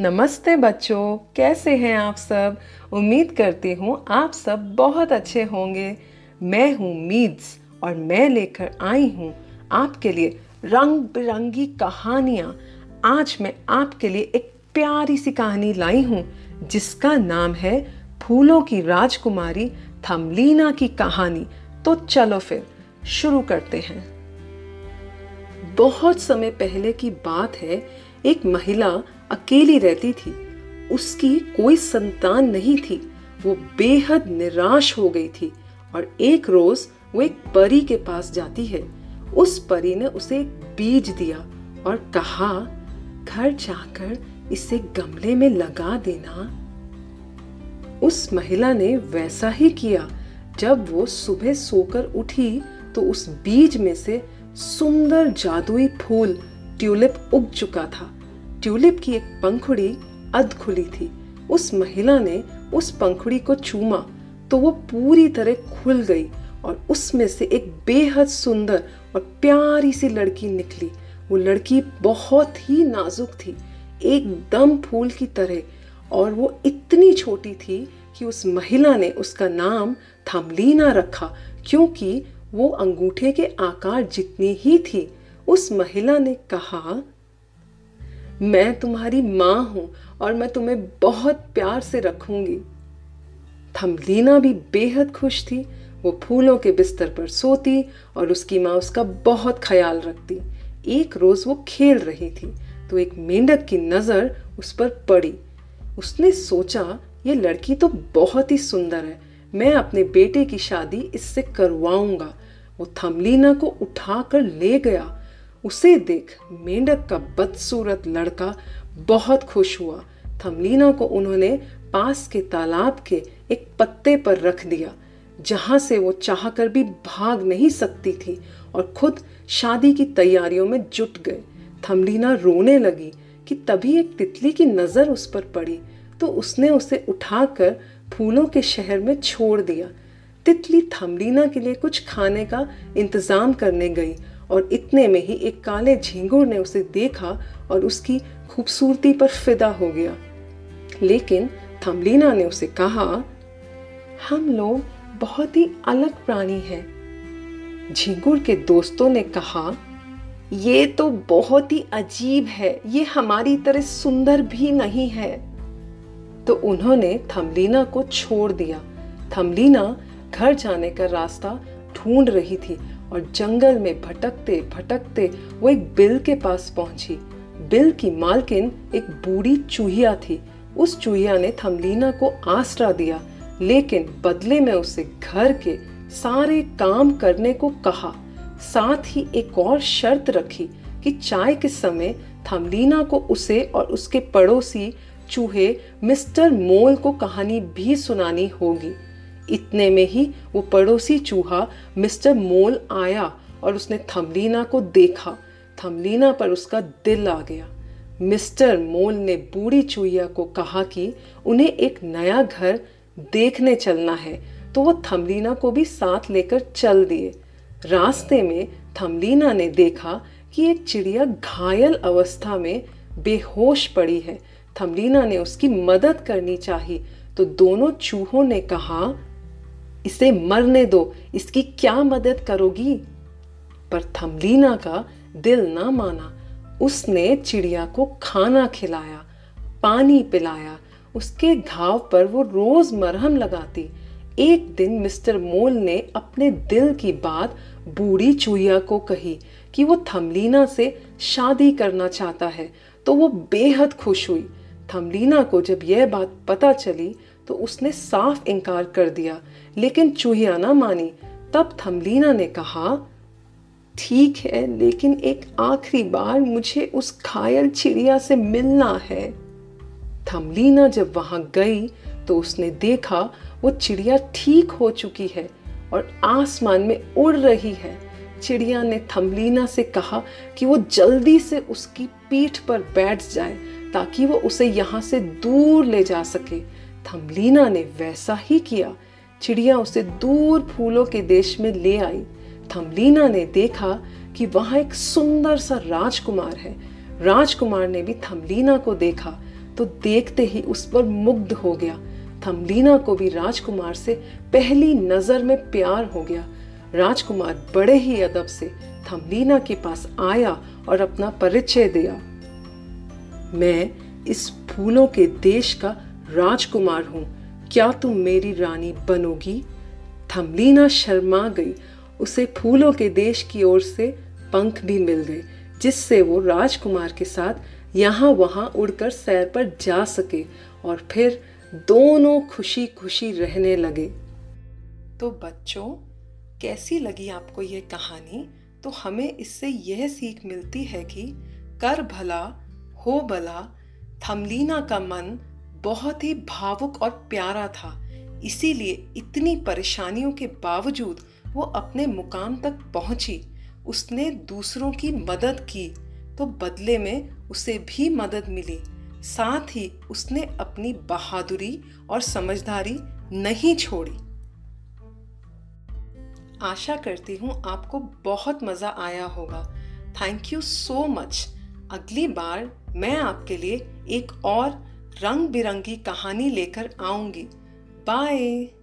नमस्ते बच्चों, कैसे हैं आप सब? उम्मीद करती हूँ आप सब बहुत अच्छे होंगे। मैं हूँ मीड्स और मैं लेकर आई हूँ आपके लिए रंग बिरंगी कहानियाँ। आज मैं आपके लिए एक प्यारी सी कहानी लाई हूँ, जिसका नाम है फूलों की राजकुमारी थमलीना की कहानी। तो चलो फिर, शुरू करते हैं। बहुत समय पहले की बात है, एक महिला अकेली रहती थी, उसकी कोई संतान नहीं थी, वो बेहद निराश हो गई थी और एक रोज वो एक परी के पास जाती है। उस परी ने उसे बीज दिया और कहा, घर जाकर इसे गमले में लगा देना। उस महिला ने वैसा ही किया। जब वो सुबह सोकर उठी तो उस बीज में से सुंदर जादुई फूल ट्यूलिप उग चुका था। ट्यूलिप की एक पंखुड़ी अध खुली थी। उस महिला ने उस पंखुड़ी को चूमा तो वो पूरी तरह खुल गई और उसमें से एक बेहद सुंदर और प्यारी सी लड़की निकली। वो लड़की बहुत ही नाजुक थी, एकदम फूल की तरह, और वो इतनी छोटी थी कि उस महिला ने उसका नाम थमलीना रखा, क्योंकि वो अंगूठे के आकार जितनी ही थी, उस महिला ने कहा मैं तुम्हारी माँ हूँ और मैं तुम्हें बहुत प्यार से रखूँगी। थमलीना भी बेहद खुश थी। वो फूलों के बिस्तर पर सोती और उसकी माँ उसका बहुत ख्याल रखती। एक रोज वो खेल रही थी तो एक मेंढक की नज़र उस पर पड़ी। उसने सोचा, ये लड़की तो बहुत ही सुंदर है। मैं अपने बेटे की शादी इससे करवाऊँगा। वो थमलीना को उठाकर ले गया। उसे देख मेंढक का बदसूरत लड़का बहुत खुश हुआ। थमलीना को उन्होंने पास के तालाब के एक पत्ते पर रख दिया, जहाँ से वो चाहकर भी भाग नहीं सकती थी और खुद शादी की तैयारियों में जुट गए। थमलीना रोने लगी कि तभी एक तितली की नज़र उस पर पड़ी तो उसने उसे उठाकर फूलों के शहर में छोड़ दिया। तितली थमलीना के लिए कुछ खाने का इंतज़ाम करने गई और इतने में ही एक काले झींगुर ने उसे देखा और उसकी खूबसूरती पर फिदा हो गया। लेकिन थमलीना ने उसे कहा, हम लोग बहुत ही अलग प्राणी हैं। झींगुर के दोस्तों ने कहा, ये तो बहुत ही अजीब है, ये हमारी तरह सुंदर भी नहीं है। तो उन्होंने थमलीना को छोड़ दिया। थमलीना घर जाने का रास्ता ढूंढ रही थी और जंगल में भटकते भटकते वो एक बिल के पास पहुँची। बिल की मालकिन एक बूढ़ी चूहिया थी। उस चूहिया ने थमलीना को आसरा दिया, लेकिन बदले में उसे घर के सारे काम करने को कहा। साथ ही एक और शर्त रखी कि चाय के समय थमलीना को उसे और उसके पड़ोसी चूहे मिस्टर मोल को कहानी भी सुनानी होगी। इतने में ही वो पड़ोसी चूहा मिस्टर मोल आया और उसने थमलीना को देखा। थमलीना पर उसका दिल आ गया। मिस्टर मोल ने बूढ़ी चूहिया को कहा कि उन्हें एक नया घर देखने चलना है तो वो थमलीना को भी साथ लेकर चल दिए। रास्ते में थमलीना ने देखा कि एक चिड़िया घायल अवस्था में बेहोश पड़ी है। थमलीना ने उसकी मदद करनी चाहिए तो दोनों चूहों ने कहा इसे मरने दो, इसकी क्या मदद करोगी? पर थमलीना का दिल ना माना। उसने चिड़िया को खाना खिलाया, पानी पिलाया। उसके घाव पर वो रोज मरहम लगाती। एक दिन मिस्टर मोल ने अपने दिल की बात बूढ़ी चूहिया को कही कि वो थमलीना से शादी करना चाहता है तो वो बेहद खुश हुई। थमलीना को जब यह बात पता चली तो उसने साफ़ इनकार कर दिया। लेकिन चूहिया ना मानी। तब थमलीना ने कहा, ठीक है, लेकिन एक आखिरी बार मुझे उस घायल चिड़िया से मिलना है। थमलीना जब वहाँ गई तो उसने देखा, वो चिड़िया ठीक हो चुकी है और आसमान में उड़ रही है। चिड़िया ने थमलीना से कहा कि वो जल्दी से उसकी पीठ पर बैठ जाए, ताकि वो उसे यहाँ से दूर ले जा सके। थमलीना ने वैसा ही किया। चिड़िया उसे दूर फूलों के देश में ले आई। थमलीना ने देखा कि वहाँ एक सुंदर सा राजकुमार है। राजकुमार ने भी थमलीना को देखा तो देखते ही उस पर मुग्ध हो गया। थमलीना को भी राजकुमार से पहली नज़र में प्यार हो गया। राजकुमार बड़े ही अदब से थमलीना के पास आया और अपना परिचय दिया। मैं इस फूलों के देश का राजकुमार हूँ। क्या तुम मेरी रानी बनोगी? थमलीना शर्मा गई। उसे फूलों के देश की ओर से पंख भी मिल गए, जिससे वो राजकुमार के साथ यहाँ वहाँ उड़कर सैर पर जा सके और फिर दोनों खुशी खुशी रहने लगे। तो बच्चों, कैसी लगी आपको ये कहानी? तो हमें इससे यह सीख मिलती है कि कर भला, हो भला, थमलीना का मन बहुत ही भावुक और प्यारा था। इसीलिए इतनी परेशानियों के बावजूद वो अपने मुकाम तक पहुँची। उसने दूसरों की मदद की तो बदले में उसे भी मदद मिली। साथ ही उसने अपनी बहादुरी और समझदारी नहीं छोड़ी। आशा करती हूँ आपको बहुत मज़ा आया होगा। थैंक यू सो मच अगली बार मैं आपके लिए एक और रंग बिरंगी कहानी लेकर आऊँगी। बाय।